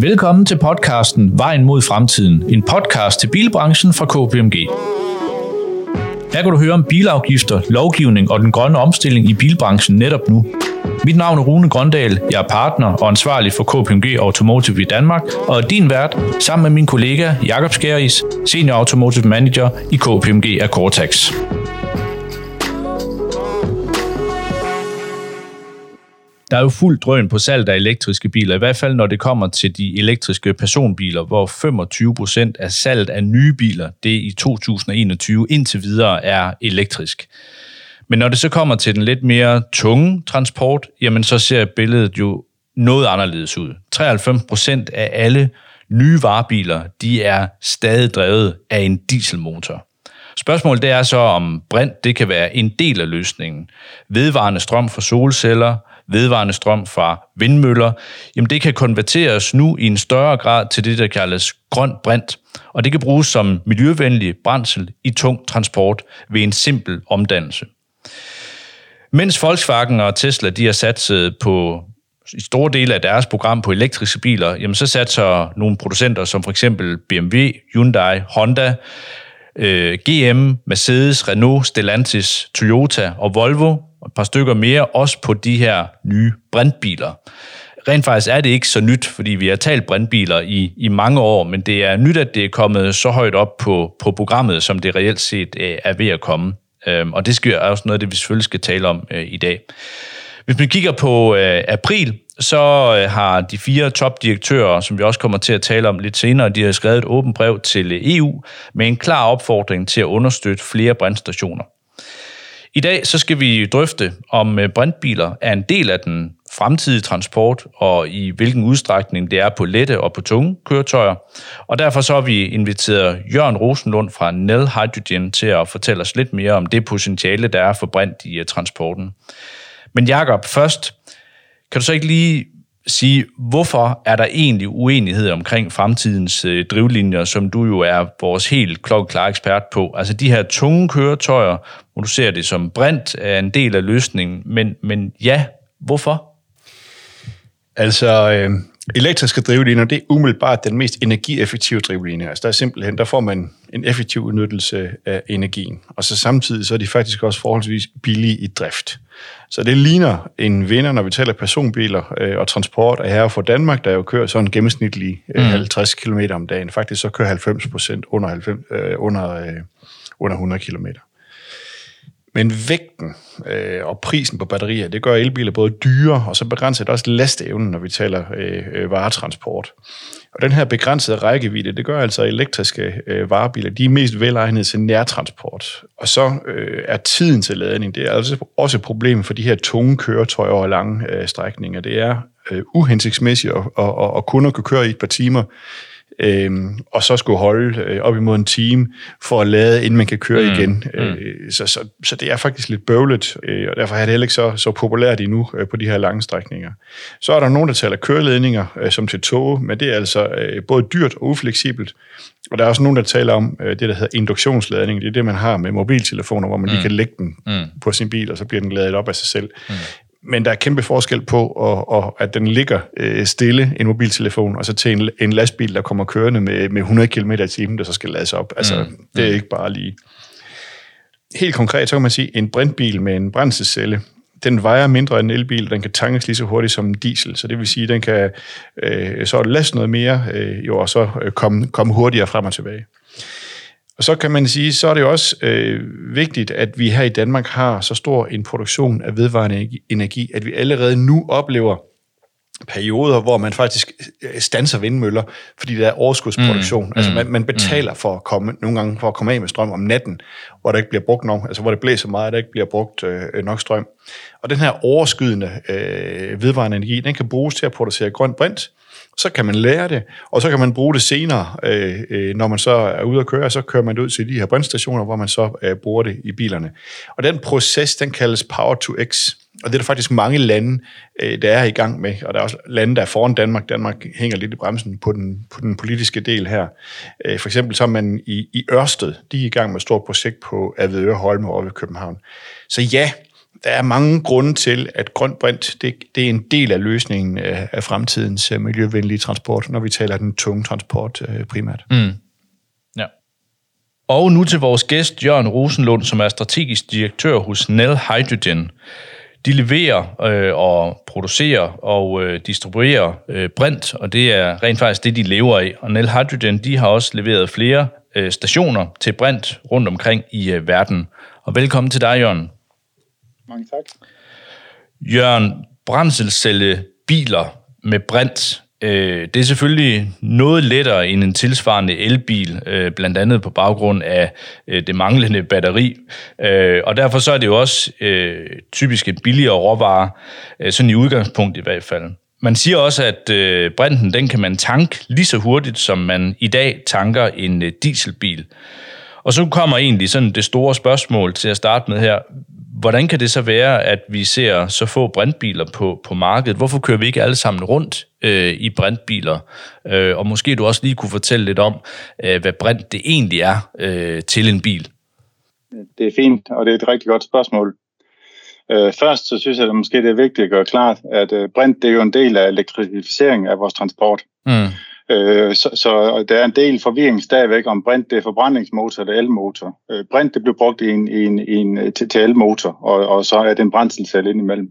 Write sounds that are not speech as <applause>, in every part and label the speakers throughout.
Speaker 1: Velkommen til podcasten Vejen mod fremtiden, en podcast til bilbranchen fra KPMG. Her kan du høre om bilafgifter, lovgivning og den grønne omstilling i bilbranchen netop nu. Mit navn er Rune Grøndal, jeg er partner og ansvarlig for KPMG Automotive i Danmark, og er din vært sammen med min kollega Jakob Skæris, Senior Automotive Manager i KPMG Akortax. Der er jo fuld drøn på salg af elektriske biler, i hvert fald når det kommer til de elektriske personbiler, hvor 25 procent af salget af nye biler, det i 2021 indtil videre er elektrisk. Men når det så kommer til den lidt mere tunge transport, jamen så ser billedet jo noget anderledes ud. 93 procent af alle nye varebiler, de er stadig drevet af en dieselmotor. Spørgsmålet det er så, om brint det kan være en del af løsningen. Vedvarende strøm fra solceller, vedvarende strøm fra vindmøller, jamen det kan konverteres nu i en større grad til det, der kaldes grøn brint, og det kan bruges som miljøvenlig brændsel i tung transport ved en simpel omdannelse. Mens Volkswagen og Tesla de har satset på i store dele af deres program på elektriske biler, jamen så satser nogle producenter som for eksempel BMW, Hyundai, Honda, øh, GM, Mercedes, Renault, Stellantis, Toyota og Volvo et par stykker mere, også på de her nye brintbiler. Rent faktisk er det ikke så nyt, fordi vi har talt brintbiler i, i mange år, men det er nyt, at det er kommet så højt op på, på programmet, som det reelt set øh, er ved at komme. Øhm, og det skal, er også noget af det, vi selvfølgelig skal tale om øh, i dag. Hvis man kigger på øh, april, så øh, har de fire topdirektører, som vi også kommer til at tale om lidt senere, de har skrevet et åbent brev til øh, EU med en klar opfordring til at understøtte flere brændstationer. I dag så skal vi drøfte, om øh, brintbiler er en del af den fremtidige transport, og i hvilken udstrækning det er på lette og på tunge køretøjer. Og derfor så har vi inviteret Jørgen Rosenlund fra Nel Hydrogen til at fortælle os lidt mere om det potentiale, der er for brint i øh, transporten. Men Jakob, først, kan du så ikke lige sige, hvorfor er der egentlig uenighed omkring fremtidens øh, drivlinjer, som du jo er vores helt klokkeklare ekspert på? Altså de her tunge køretøjer, hvor du ser det som brint, er en del af løsningen, men, men ja, hvorfor?
Speaker 2: Altså, øh, elektriske drivlinjer, det er umiddelbart den mest energieffektive drivlinje. Altså, der er simpelthen, der får man en effektiv udnyttelse af energien. Og så samtidig så er de faktisk også forholdsvis billige i drift. Så det ligner en vinder, når vi taler personbiler øh, og transport af her for Danmark, der jo kører sådan gennemsnitlig øh, mm. 50 km om dagen. Faktisk så kører 90 procent under, 90, øh, under, øh, under 100 km. Men vægten øh, og prisen på batterier, det gør elbiler både dyre, og så begrænser det også lasteevnen, når vi taler øh, øh varetransport. Og den her begrænsede rækkevidde, det gør altså elektriske øh, varebiler, de er mest velegnede til nærtransport. Og så øh, er tiden til ladning, det er altså også et problem for de her tunge køretøjer over lange øh, strækninger. Det er øh, uhensigtsmæssigt at, at, at, at kunne køre i et par timer øhm, og så skulle holde øh, op imod en time for at lade, inden man kan køre mm. igen. Mm. Øh, så, så, så det er faktisk lidt bøvlet, øh, og derfor er det heller ikke så, så populært endnu øh, på de her lange strækninger. Så er der nogen, der taler køreledninger øh, som til tog, men det er altså øh, både dyrt og ufleksibelt. Og der er også nogen, der taler om øh, det, der hedder induktionsladning. Det er det, man har med mobiltelefoner, hvor man mm. lige kan lægge den mm. på sin bil, og så bliver den ladet op af sig selv. Mm men der er kæmpe forskel på, og, og at den ligger øh, stille, en mobiltelefon, og så til en, en lastbil, der kommer kørende med, med 100 km i timen, der så skal lades op. Altså, mm. det er mm. ikke bare lige... Helt konkret, så kan man sige, en brintbil med en brændselscelle, den vejer mindre end en elbil, den kan tankes lige så hurtigt som en diesel, så det vil sige, den kan øh, så laste noget mere, øh, jo, og så øh, komme, komme hurtigere frem og tilbage. Og så kan man sige, så er det jo også øh, vigtigt, at vi her i Danmark har så stor en produktion af vedvarende energi, at vi allerede nu oplever perioder, hvor man faktisk øh, stanser vindmøller, fordi der er overskudsproduktion. Mm, altså man, man betaler mm. for at komme, nogle gange for at komme af med strøm om natten, hvor der ikke bliver brugt nok, altså hvor det blæser meget, der ikke bliver brugt øh, nok strøm. Og den her overskydende øh, vedvarende energi, den kan bruges til at producere grøn brint, så kan man lære det, og så kan man bruge det senere, øh, øh, når man så er ude at køre, så kører man det ud til de her brændstationer, hvor man så øh, bruger det i bilerne. Og den proces, den kaldes Power to X, og det er der faktisk mange lande, øh, der er i gang med, og der er også lande, der er foran Danmark. Danmark hænger lidt i bremsen på den, på den politiske del her. Øh, for eksempel så er man i, i Ørsted, de er i gang med et stort projekt på Avedøre Holme over ved København. Så ja, der er mange grunde til, at grøn brint det, det er en del af løsningen af, af fremtidens uh, miljøvenlige transport, når vi taler den tunge transport uh, primært. Mm.
Speaker 1: Ja. Og nu til vores gæst, Jørgen Rosenlund, som er strategisk direktør hos Nel Hydrogen. De leverer øh, og producerer og øh, distribuerer øh, brint, og det er rent faktisk det, de lever af. Og Nel Hydrogen de har også leveret flere øh, stationer til brint rundt omkring i øh, verden. Og velkommen til dig, Jørgen.
Speaker 3: Mange tak.
Speaker 1: Jørgen, brændselscelle biler med brint, øh, det er selvfølgelig noget lettere end en tilsvarende elbil, øh, blandt andet på baggrund af øh, det manglende batteri. Øh, og derfor så er det jo også øh, typisk en billigere råvare, øh, sådan i udgangspunkt i hvert fald. Man siger også, at øh, brinten den kan man tanke lige så hurtigt, som man i dag tanker en øh, dieselbil. Og så kommer egentlig sådan det store spørgsmål til at starte med her. Hvordan kan det så være, at vi ser så få brintbiler på, på markedet? Hvorfor kører vi ikke alle sammen rundt øh, i brintbiler? Øh, og måske du også lige kunne fortælle lidt om, øh, hvad brint det egentlig er øh, til en bil.
Speaker 3: Det er fint, og det er et rigtig godt spørgsmål. Øh, først så synes jeg, at måske det er vigtigt at gøre klart, at øh, brint det er jo en del af elektrificeringen af vores transport. Mm. Øh, så, så der er en del forvirring stadigvæk om brint, det er forbrændingsmotor eller elmotor. Øh, brint det bliver brugt i en, i en, i en, til, til elmotor, og, og så er det en brændselcelle indimellem.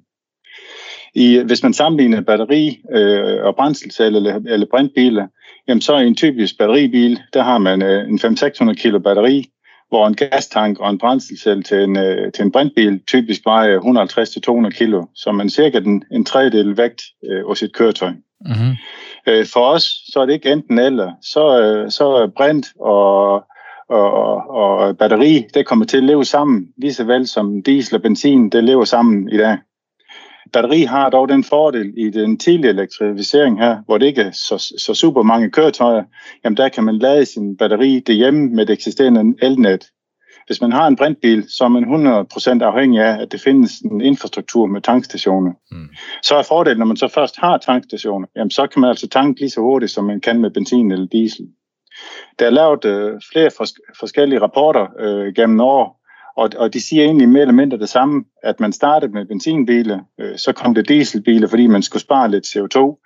Speaker 3: I, hvis man sammenligner batteri øh, og brændselcelle eller, eller brintbiler, jamen så i en typisk batteribil, der har man øh, en 500-600 kilo batteri, hvor en gastank og en brændselcelle til en, øh, til en brintbil typisk vejer 150-200 kilo, så man cirka den, en tredjedel vægt øh, af sit køretøj. Mm-hmm. Øh, for os, så er det ikke enten eller. Så, øh, så brint brint og, og, og batteri, det kommer til at leve sammen, lige så vel som diesel og benzin, det lever sammen i dag. Batteri har dog den fordel i den tidlige elektrificering her, hvor det ikke er så, så super mange køretøjer, jamen der kan man lade sin batteri derhjemme med det eksisterende elnet. Hvis man har en brintbil, så er man 100% afhængig af, at det findes en infrastruktur med tankstationer. Mm. Så er fordelen, når man så først har tankstationer, jamen så kan man altså tanke lige så hurtigt, som man kan med benzin eller diesel. Der er lavet øh, flere fors- forskellige rapporter øh, gennem år, og, og de siger egentlig mere eller mindre det samme, at man startede med benzinbiler, øh, så kom det dieselbiler, fordi man skulle spare lidt CO2,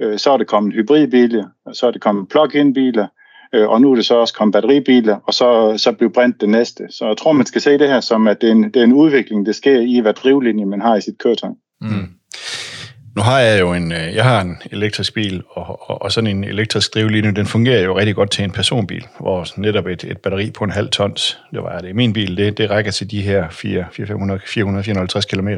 Speaker 3: øh, så er det kommet hybridbiler, og så er det kommet plug-in biler, øh, og nu er det så også kommet batteribiler, og så, så blev brint det næste. Så jeg tror, man skal se det her som, at det er en, det er en udvikling, det sker i, hvad drivlinje man har i sit køretøj. Mm.
Speaker 2: Nu har jeg jo en, øh, jeg har en elektrisk bil, og, og, og sådan en elektrisk drivlinje, den fungerer jo rigtig godt til en personbil, hvor netop et, et batteri på en halv tons, det var det, min bil, det, det rækker til de her 400-450 km.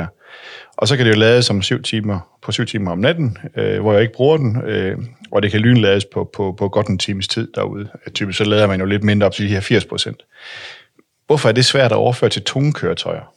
Speaker 2: Og så kan det jo lades om 7 timer, på 7 timer om natten, øh, hvor jeg ikke bruger den, øh, og det kan lynlades på, på, på godt en times tid derude. Øh, typisk så lader man jo lidt mindre op til de her 80 procent. Hvorfor er det svært at overføre til tunge køretøjer?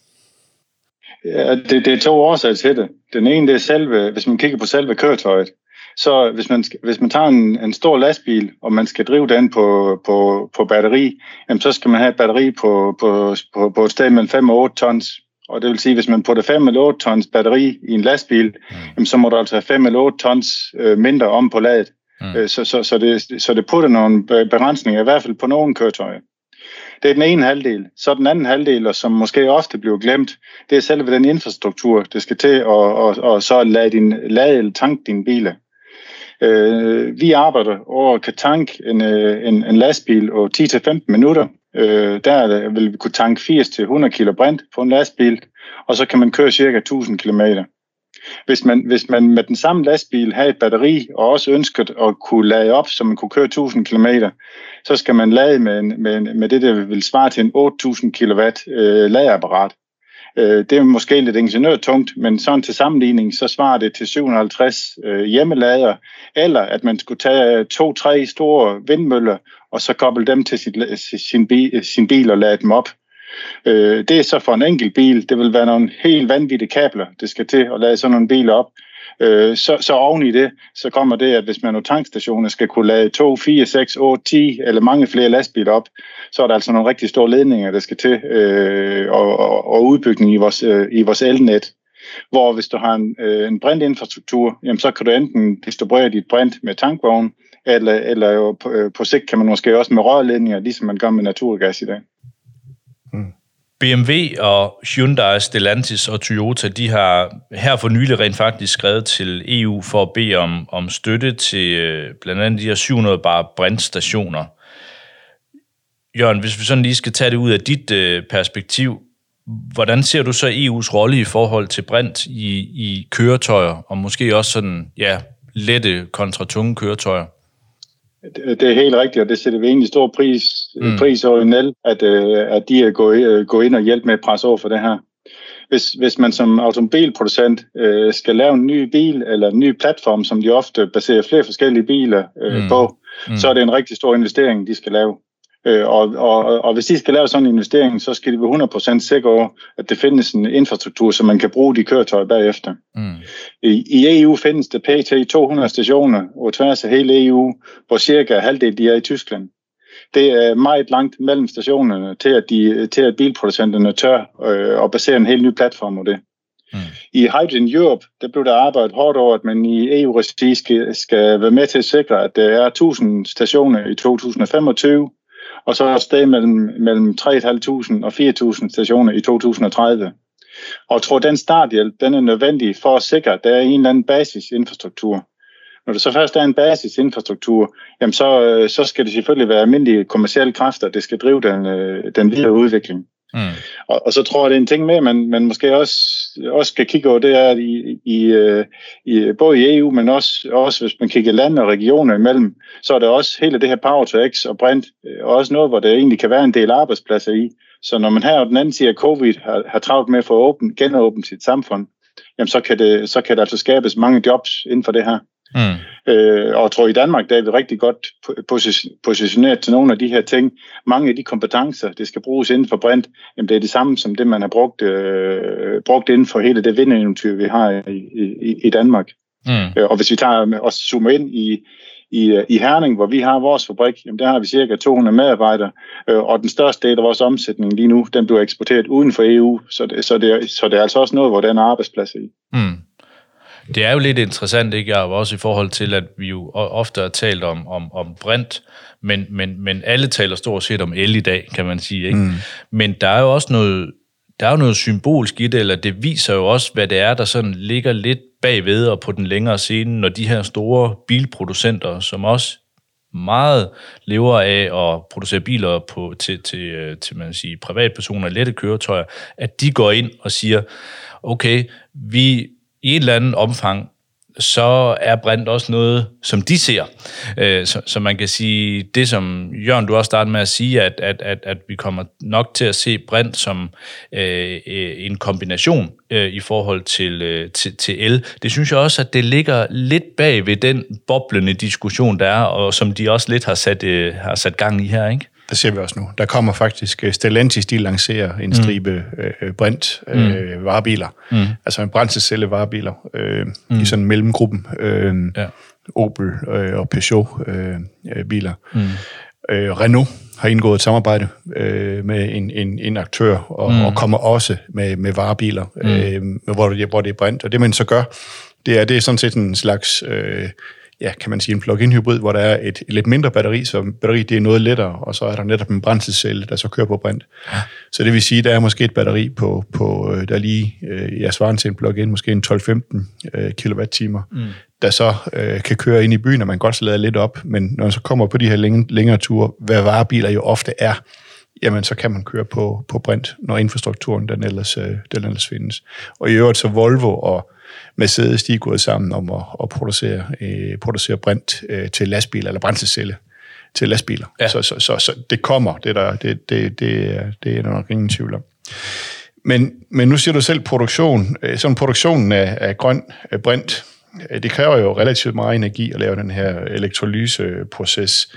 Speaker 3: Ja, det, det er to årsager til det. Den ene, det er selve, hvis man kigger på selve køretøjet, så hvis man, hvis man tager en, en stor lastbil, og man skal drive den på, på, på batteri, jamen så skal man have et batteri på, på, på, på et sted mellem 5 og 8 tons. Og det vil sige, hvis man putter 5 eller 8 tons batteri i en lastbil, mm. jamen så må du altså have 5 eller 8 tons øh, mindre om på ladet. Mm. Øh, så, så, så, det, så det putter nogle begrænsninger, i hvert fald på nogle køretøjer. Det er den ene halvdel. Så den anden halvdel, og som måske ofte bliver glemt, det er selve den infrastruktur, det skal til og, og, og så lade, din, lade eller tanke dine biler. Øh, vi arbejder over kan tanke en, øh, en, en lastbil og 10-15 minutter. Øh, der vil vi kunne tanke 80-100 kg brint på en lastbil, og så kan man køre cirka 1000 km. Hvis man, hvis man med den samme lastbil har et batteri, og også ønsker at kunne lade op, så man kunne køre 1000 km, så skal man lade med, med, med det, der vil svare til en 8000 kW øh, ladeapparat. Øh, det er måske lidt ingeniørtungt, men sådan til sammenligning, så svarer det til 750 øh, hjemmelader, eller at man skulle tage to-tre store vindmøller, og så koble dem til sit, sin, bil, sin bil og lade dem op. Øh, det er så for en enkelt bil. Det vil være nogle helt vanvittige kabler, det skal til at lade sådan nogle biler op. Øh, så, så oven i det, så kommer det, at hvis man nu tankstationer skal kunne lade 2, 4, 6, 8, 10 eller mange flere lastbiler op, så er der altså nogle rigtig store ledninger, der skal til, øh, og, og, og udbygning i vores, øh, i vores elnet. Hvor hvis du har en, øh, en brintinfrastruktur, jamen så kan du enten distribuere dit brint med tankvogn, eller, eller jo på, øh, på sigt kan man måske også med rørledninger, ligesom man gør med naturgas i dag.
Speaker 1: BMW og Hyundai, Stellantis og Toyota, de har her for nylig rent faktisk skrevet til EU for at bede om, om støtte til øh, blandt andet de her 700 bare brændstationer. Jørgen, hvis vi sådan lige skal tage det ud af dit øh, perspektiv, hvordan ser du så EU's rolle i forhold til brint i, i køretøjer, og måske også sådan, ja, lette kontra tunge køretøjer?
Speaker 3: Det er helt rigtigt, og det sætter vi egentlig stor pris, mm. pris over i NEL, at, øh, at de er gået, gå ind og hjælpe med at presse over for det her. Hvis, hvis man som automobilproducent øh, skal lave en ny bil eller en ny platform, som de ofte baserer flere forskellige biler øh, mm. på, mm. så er det en rigtig stor investering, de skal lave. Øh, og, og, og hvis de skal lave sådan en investering, så skal de være 100% sikre over, at det findes en infrastruktur, så man kan bruge de køretøjer bagefter. Mm. I, I EU findes der pt. 200 stationer over tværs af hele EU, hvor cirka halvdelen de er i Tyskland. Det er meget langt mellem stationerne til, at, de, til at bilproducenterne tør øh, at basere en helt ny platform på det. Mm. I Hydrogen Europe, der blev der arbejdet hårdt over, at man i EU-regi skal, skal være med til at sikre, at der er 1000 stationer i 2025, og så et sted mellem, mellem 3.500 og 4.000 stationer i 2030. Og jeg tror, den starthjælp den er nødvendig for at sikre, at der er en eller anden basisinfrastruktur. Når der så først er en basisinfrastruktur, jamen så, øh, så skal det selvfølgelig være almindelige kommersielle kræfter, der skal drive den, øh, den videre udvikling. Mm. Og, og så tror jeg, det er en ting med, man, man måske også, også skal kigge over, det er, at i, i, øh, i, både i EU, men også, også hvis man kigger land og regioner imellem, så er der også hele det her Power to X og Brint, øh, og også noget, hvor der egentlig kan være en del arbejdspladser i. Så når man her og den anden side af covid har, har travlt med at få åben, genåbent sit samfund, jamen så kan, det, så kan der altså skabes mange jobs inden for det her. Mm. Øh, og jeg tror, i Danmark, der er vi rigtig godt positioneret til nogle af de her ting. Mange af de kompetencer, det skal bruges inden for brint, jamen det er det samme som det, man har brugt, øh, brugt inden for hele det vindeventyr, vi har i, i, i Danmark. Mm. Øh, og hvis vi tager og zoomer ind i, i, i Herning, hvor vi har vores fabrik, jamen der har vi cirka 200 medarbejdere, øh, og den største del af vores omsætning lige nu, den bliver eksporteret uden for EU, så det, så det, så det er altså også noget, hvor der er en arbejdsplads i. Mm.
Speaker 1: Det er jo lidt interessant, ikke, jeg også i forhold til, at vi jo ofte har talt om, om, om brint, men, men, men alle taler stort set om el i dag, kan man sige. Ikke? Mm. Men der er jo også noget, der er jo noget symbolsk i det, eller det viser jo også, hvad det er, der sådan ligger lidt bagved og på den længere scene, når de her store bilproducenter, som også meget lever af at producere biler på, til, til, øh, til man siger, privatpersoner lette køretøjer, at de går ind og siger, okay, vi i et eller andet omfang, så er brint også noget, som de ser. Øh, så, så man kan sige, det som Jørgen, du også startede med at sige, at, at, at, at vi kommer nok til at se brint som øh, øh, en kombination øh, i forhold til, øh, til, til el. Det synes jeg også, at det ligger lidt bag ved den boblende diskussion, der er, og som de også lidt har sat, øh, har sat gang i her, ikke?
Speaker 2: Det ser vi også nu. Der kommer faktisk, øh, Stellantis, de lancerer en mm. stribe mm. øh, brint øh, mm. varebiler. Mm. Altså en brændselcelle varebiler øh, mm. i sådan mellemgruppen. Øh, ja. Opel øh, og Peugeot øh, øh, biler. Mm. Øh, Renault har indgået et samarbejde øh, med en, en, en aktør, og, mm. og kommer også med, med varebiler, mm. øh, hvor, det, hvor det er brint. Og det man så gør, det er, det er sådan set en slags... Øh, ja, kan man sige, en plug-in hybrid, hvor der er et, et lidt mindre batteri, så batteri det er noget lettere, og så er der netop en brændselscelle, der så kører på brint. Ja. Så det vil sige, der er måske et batteri på, på øh, der lige, øh, ja, svarende til en plug-in, måske en 12-15 øh, kWh, mm. der så øh, kan køre ind i byen, og man kan godt lade lidt op, men når man så kommer på de her længere, længere ture, hvad varebiler jo ofte er, jamen så kan man køre på, på brint, når infrastrukturen den ellers, øh, den ellers findes. Og i øvrigt så Volvo og Mercedes, de er gået sammen om at, at producere, øh, producere brint øh, til lastbiler, eller brændselcelle til lastbiler. Ja. Så, så, så, så det kommer, det, der, det, det, det, det er der nok ingen tvivl om. Men, men nu siger du selv produktion. Øh, sådan produktionen af, af grøn af brint, øh, det kræver jo relativt meget energi at lave den her elektrolyseproces.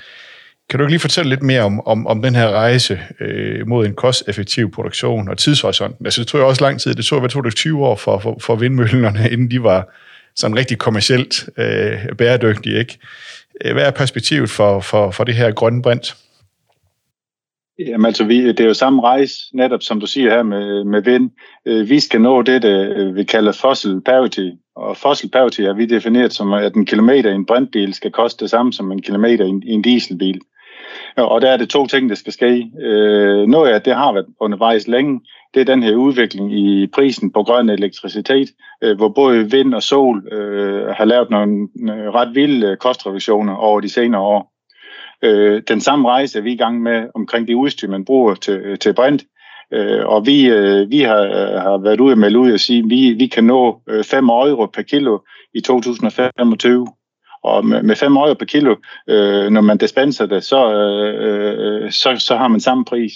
Speaker 2: Kan du ikke lige fortælle lidt mere om, om, om den her rejse øh, mod en kosteffektiv produktion og tidshorisonten? Altså, det tror jeg også lang tid. Det tog, hvad tog det 20 år for, for, for vindmøllerne, <laughs> inden de var sådan rigtig kommercielt øh, bæredygtige, ikke? Øh, hvad er perspektivet for, for, for det her grønne brint?
Speaker 3: Jamen altså, vi, det er jo samme rejse, netop som du siger her med, med vind. Øh, vi skal nå det, det, øh, vi kalder fossil parity. Og fossil parity har vi defineret som, at en kilometer i en brintbil skal koste det samme som en kilometer i en, i en dieselbil. Og der er det to ting, der skal ske. Øh, noget af det har været undervejs længe. Det er den her udvikling i prisen på grøn elektricitet, øh, hvor både vind og sol øh, har lavet nogle øh, ret vilde øh, kostreduktioner over de senere år. Øh, den samme rejse er vi i gang med omkring det udstyr, man bruger til, øh, til brint. Øh, og vi, øh, vi har, har været ude melde ud og sige, at vi, vi kan nå 5 euro per kilo i 2025. Og med, med 5 euro per kilo, øh, når man dispenser det, så, øh, så, så har man samme pris.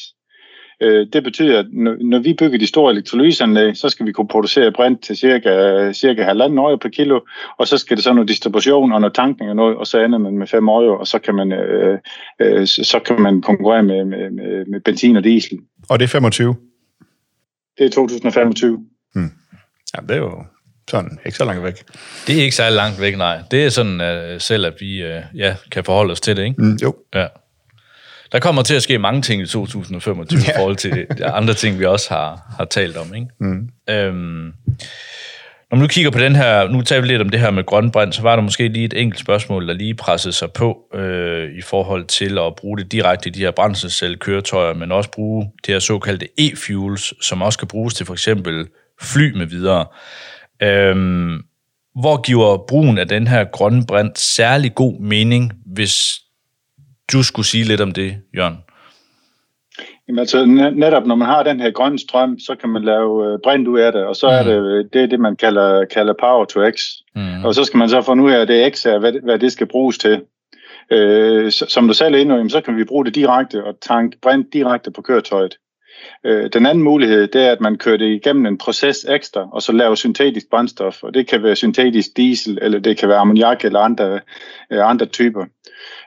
Speaker 3: Øh, det betyder, at når vi bygger de store elektrolyseanlæg, så skal vi kunne producere brint til cirka, cirka halvanden euro per kilo, og så skal det så noget distribution og noget tankning og noget, og så ender man med 5 euro, og så kan man, øh, øh, så kan man konkurrere med, med, med, med benzin og diesel.
Speaker 2: Og det er 25?
Speaker 3: Det er 2025.
Speaker 2: Hmm. Ja, det er jo sådan ikke så langt væk.
Speaker 1: Det er ikke så langt væk, nej. Det er sådan uh, selv, at vi uh, ja, kan forholde os til det, ikke?
Speaker 2: Mm, jo.
Speaker 1: Ja. Der kommer til at ske mange ting i 2025 <laughs> ja. i forhold til andre ting, vi også har, har talt om. Ikke? Mm. Øhm, når man nu kigger på den her, nu taler vi lidt om det her med grøn brint, så var der måske lige et enkelt spørgsmål, der lige pressede sig på øh, i forhold til at bruge det direkte i de her brændselscellekøretøjer, men også bruge det her såkaldte e-fuels, som også kan bruges til for eksempel fly med videre. Øhm, hvor giver brugen af den her grønne brint særlig god mening, hvis du skulle sige lidt om det, Jørgen.
Speaker 3: Jamen altså, netop når man har den her grønne strøm, så kan man lave øh, brint ud af det, og så mm. er det det, er det man kalder, kalder power to x. Mm. Og så skal man så finde ud af, at det x er, hvad, hvad det skal bruges til. Øh, som du selv er inde så kan vi bruge det direkte og tanke brint direkte på køretøjet. Øh, den anden mulighed, det er, at man kører det igennem en proces ekstra, og så laver syntetisk brændstof, og det kan være syntetisk diesel, eller det kan være ammoniak eller andre, øh, andre typer.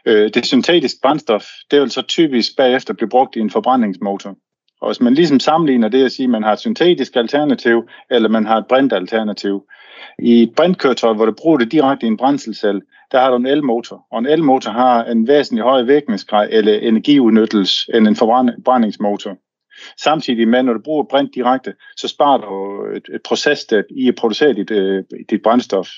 Speaker 3: Øh, det syntetiske brændstof, det vil så typisk bagefter blive brugt i en forbrændingsmotor. Og hvis man ligesom sammenligner det at sige, at man har et syntetisk alternativ, eller man har et brintalternativ. I et brintkøretøj, hvor du bruger det direkte i en brændselcelle, der har du en elmotor. Og en elmotor har en væsentlig højere virkningsgrad eller energiudnyttelse end en forbrændingsmotor. Samtidig med, når du bruger brint direkte, så sparer du et, et processtep i at producere dit, øh, dit brændstof.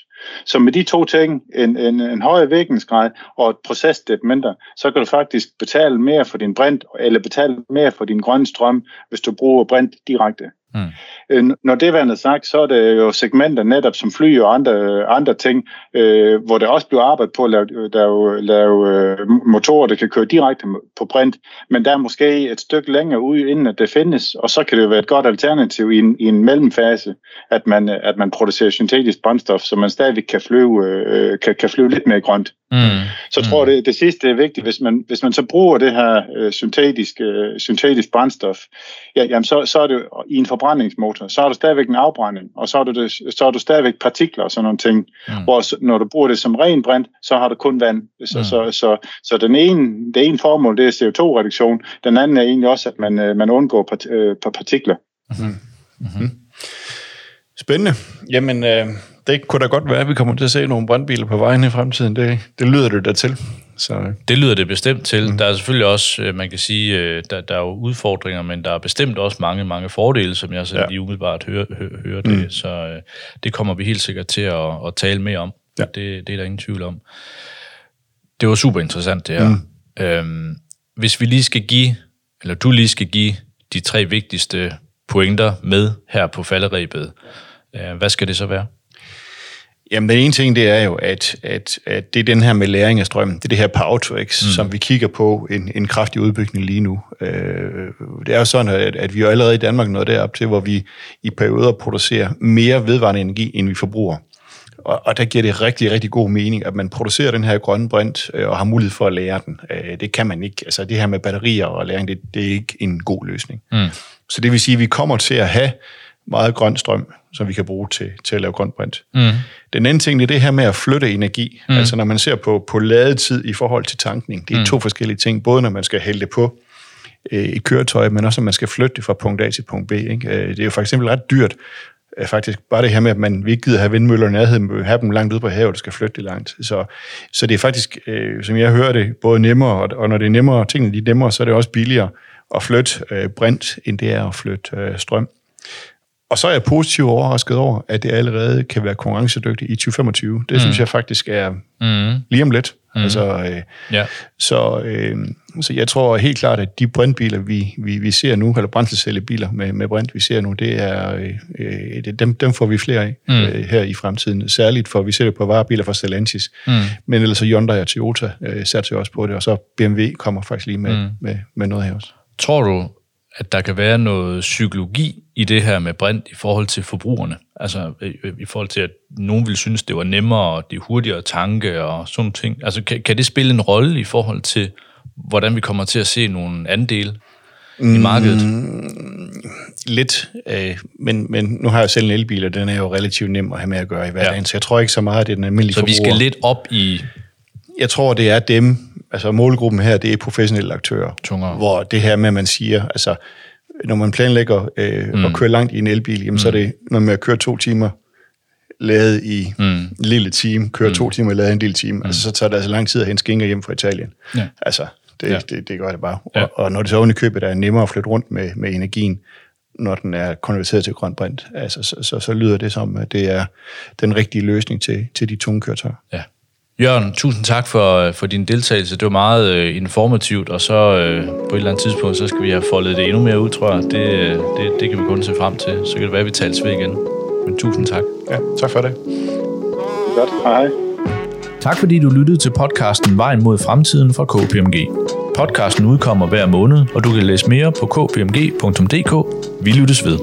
Speaker 3: Så med de to ting, en, en, en højere virkningsgrad og et processtep mindre, så kan du faktisk betale mere for din brint, eller betale mere for din grønne strøm, hvis du bruger brint direkte. Mm. Øh, når det er sagt, så er det jo segmenter netop som fly og andre, andre ting, øh, hvor der også bliver arbejdet på at lave, lave, lave øh, motorer, der kan køre direkte på brint, men der er måske et stykke længere ude, inden at det findes, og så kan det jo være et godt alternativ i en, i en mellemfase, at man, at man producerer syntetisk brændstof, så man stadigvæk kan flyve, øh, kan, kan flyve lidt mere grønt. Mm. Så jeg tror, mm. det, det sidste er vigtigt, hvis man, hvis man så bruger det her øh, syntetiske, øh, syntetisk brændstof, ja, jamen så, så er det i en forbrændingsmotor, så har du stadigvæk en afbrænding, og så har du, det, så har du stadigvæk partikler og sådan nogle ting. Mm. Hvor når du bruger det som ren brint, så har du kun vand. Så, mm. så, så, så, så den ene, det ene formål, det er CO2-reduktion. Den anden er egentlig også, at man, øh, man undgår part, øh, partikler. Mm.
Speaker 2: Mm-hmm. Spændende. Jamen, øh, det kunne da godt være, at vi kommer til at se nogle brandbiler på vejen i fremtiden. Det, det lyder det da til.
Speaker 1: Så. Det lyder det bestemt til. Mm. Der er selvfølgelig også, øh, man kan sige, øh, der, der er jo udfordringer, men der er bestemt også mange, mange fordele, som jeg så ja. lige umiddelbart hører, hører, hører det. Mm. Så øh, det kommer vi helt sikkert til at, at tale mere om. Ja. Det, det er der ingen tvivl om. Det var super interessant, det her. Mm. Øhm, hvis vi lige skal give, eller du lige skal give de tre vigtigste pointer med her på falderæbet, hvad skal det så være?
Speaker 2: Jamen, den ene ting, det er jo, at, at, at det er den her med læring af strøm. Det er det her Power to X, mm. som vi kigger på en, en kraftig udbygning lige nu. Øh, det er jo sådan, at, at vi jo allerede i Danmark nået derop til, hvor vi i perioder producerer mere vedvarende energi, end vi forbruger. Og, og der giver det rigtig, rigtig god mening, at man producerer den her grønne brint øh, og har mulighed for at lære den. Øh, det kan man ikke. Altså det her med batterier og læring, det, det er ikke en god løsning. Mm. Så det vil sige, at vi kommer til at have meget grøn strøm, som vi kan bruge til, til at lave grøn brint. Mm. Den anden ting er det her med at flytte energi. Mm. Altså når man ser på, på ladetid i forhold til tankning. Det er mm. to forskellige ting, både når man skal hælde det på øh, et køretøj, men også når man skal flytte det fra punkt A til punkt B. Ikke? Øh, det er jo for eksempel ret dyrt, øh, faktisk bare det her med, at man ikke gider have vindmøller i nærheden, have dem langt ude på havet, der skal flytte det langt. Så, så det er faktisk, øh, som jeg hører det, både nemmere, og, og når det er nemmere, tingene de er nemmere, så er det også billigere at flytte øh, brint, end det er at flytte øh, strøm. Og så er jeg positivt overrasket over, at det allerede kan være konkurrencedygtigt i 2025. Det mm. synes jeg faktisk er mm. lige om lidt. Mm. Altså, øh,
Speaker 1: ja.
Speaker 2: så, øh, så jeg tror helt klart, at de brintbiler, vi, vi, vi ser nu, eller brændselscellebiler med, med brint, vi ser nu, det er, øh, øh det, dem, dem får vi flere af mm. øh, her i fremtiden. Særligt for, vi ser det på varebiler fra Stellantis, mm. men ellers så Hyundai og Toyota øh, satser også på det, og så BMW kommer faktisk lige med, mm. med, med noget her også.
Speaker 1: Tror du, at der kan være noget psykologi i det her med brint i forhold til forbrugerne. Altså i forhold til, at nogen vil synes, det var nemmere, og det er hurtigere tanke og sådan ting. Altså kan, kan det spille en rolle i forhold til, hvordan vi kommer til at se nogle andele mm, i markedet?
Speaker 2: Lidt, øh, men, men nu har jeg selv en elbil, og den er jo relativt nem at have med at gøre i hverdagen, ja. så jeg tror ikke så meget, at det er den almindelige
Speaker 1: Så
Speaker 2: forbruger.
Speaker 1: vi skal lidt op i...
Speaker 2: Jeg tror, det er dem, altså målgruppen her, det er professionelle aktører.
Speaker 1: Tungere.
Speaker 2: Hvor det her med, at man siger, altså, når man planlægger øh, mm. at køre langt i en elbil, jamen, mm. så er det noget med at køre to timer lavet i mm. en lille time, køre mm. to timer lavet en lille time. Mm. Altså, så tager det altså lang tid at hente skinker hjem fra Italien. Ja. Altså, det, ja. det, det gør det bare. Ja. Og, og når det så oven i købet er nemmere at flytte rundt med, med energien, når den er konverteret til grøn brint, altså, så, så, så lyder det som, at det er den rigtige løsning til, til de tunge køretøjer.
Speaker 1: Ja. Jørgen, tusind tak for, for din deltagelse. Det var meget øh, informativt, og så øh, på et eller andet tidspunkt, så skal vi have foldet det endnu mere ud, tror jeg. Det, øh, det, det kan vi kun se frem til. Så kan det være, at vi tales ved igen. Men tusind tak.
Speaker 2: Ja, tak for det.
Speaker 3: Godt, hej.
Speaker 1: Tak fordi du lyttede til podcasten Vejen mod fremtiden fra KPMG. Podcasten udkommer hver måned, og du kan læse mere på kpmg.dk. Vi lyttes ved.